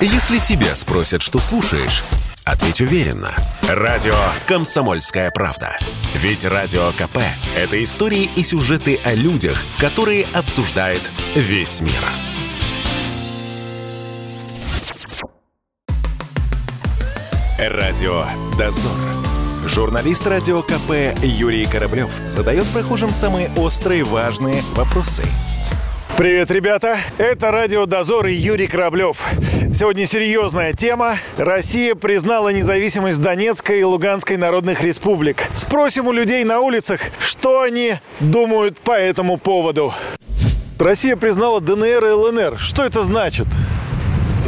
Если тебя спросят, что слушаешь, ответь уверенно. Радио «Комсомольская правда». Ведь Радио КП – это истории и сюжеты о людях, которые обсуждает весь мир. Радио «Дозор». Журналист Радио КП Юрий Кораблев задает прохожим самые острые важные вопросы – Привет, ребята! Это Радио Дозор и Юрий Кораблев. Сегодня серьезная тема. Россия признала независимость Донецкой и Луганской народных республик. Спросим у людей на улицах, что они думают по этому поводу. Россия признала ДНР и ЛНР. Что это значит?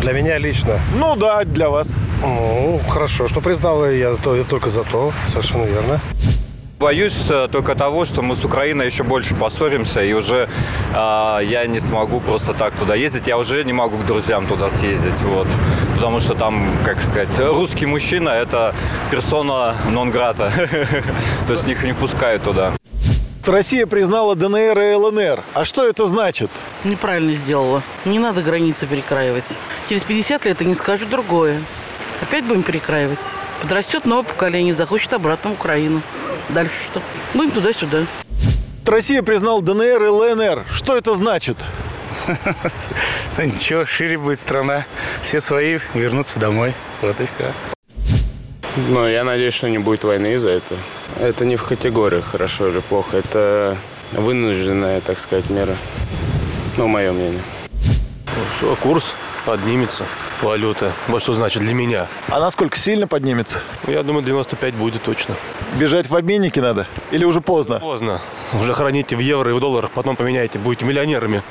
Для меня лично. Ну да, для вас. Ну, хорошо, что признала я, то, я только за то, совершенно верно. Боюсь э, только того, что мы с Украиной еще больше поссоримся, и уже э, я не смогу просто так туда ездить. Я уже не могу к друзьям туда съездить, вот. Потому что там, как сказать, русский мужчина – это персона нон-грата. То есть их не впускают туда. Россия признала ДНР и ЛНР. А что это значит? Неправильно сделала. Не надо границы перекраивать. Через 50 лет они скажут другое. Опять будем перекраивать. Подрастет новое поколение, захочет обратно в Украину. Дальше что? Будем туда-сюда. Россия признала ДНР и ЛНР. Что это значит? Ничего, шире будет страна. Все свои вернутся домой. Вот и все. Ну, я надеюсь, что не будет войны из-за этого. Это не в категории хорошо или плохо. Это вынужденная, так сказать, мера. Ну, мое мнение. Курс поднимется валюта. Вот что значит для меня. А насколько сильно поднимется? Я думаю, 95 будет точно. Бежать в обменники надо? Или уже поздно? Поздно. Уже храните в евро и в долларах, потом поменяете, будете миллионерами.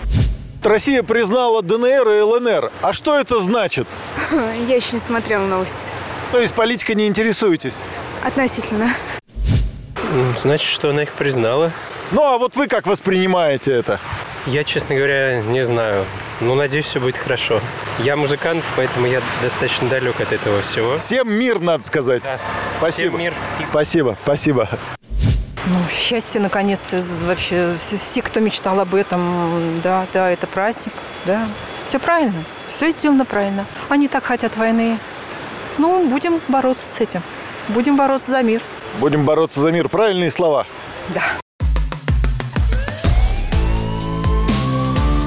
Россия признала ДНР и ЛНР. А что это значит? Я еще не смотрела новости. То есть политикой не интересуетесь? Относительно. Значит, что она их признала. Ну, а вот вы как воспринимаете это? Я, честно говоря, не знаю. Ну, надеюсь, все будет хорошо. Я музыкант, поэтому я достаточно далек от этого всего. Всем мир, надо сказать. Да. Спасибо. Всем мир. Спасибо, спасибо. Ну, счастье, наконец-то, вообще, все, все, кто мечтал об этом, да, да, это праздник, да. Все правильно, все сделано правильно. Они так хотят войны. Ну, будем бороться с этим. Будем бороться за мир. Будем бороться за мир. Правильные слова. Да.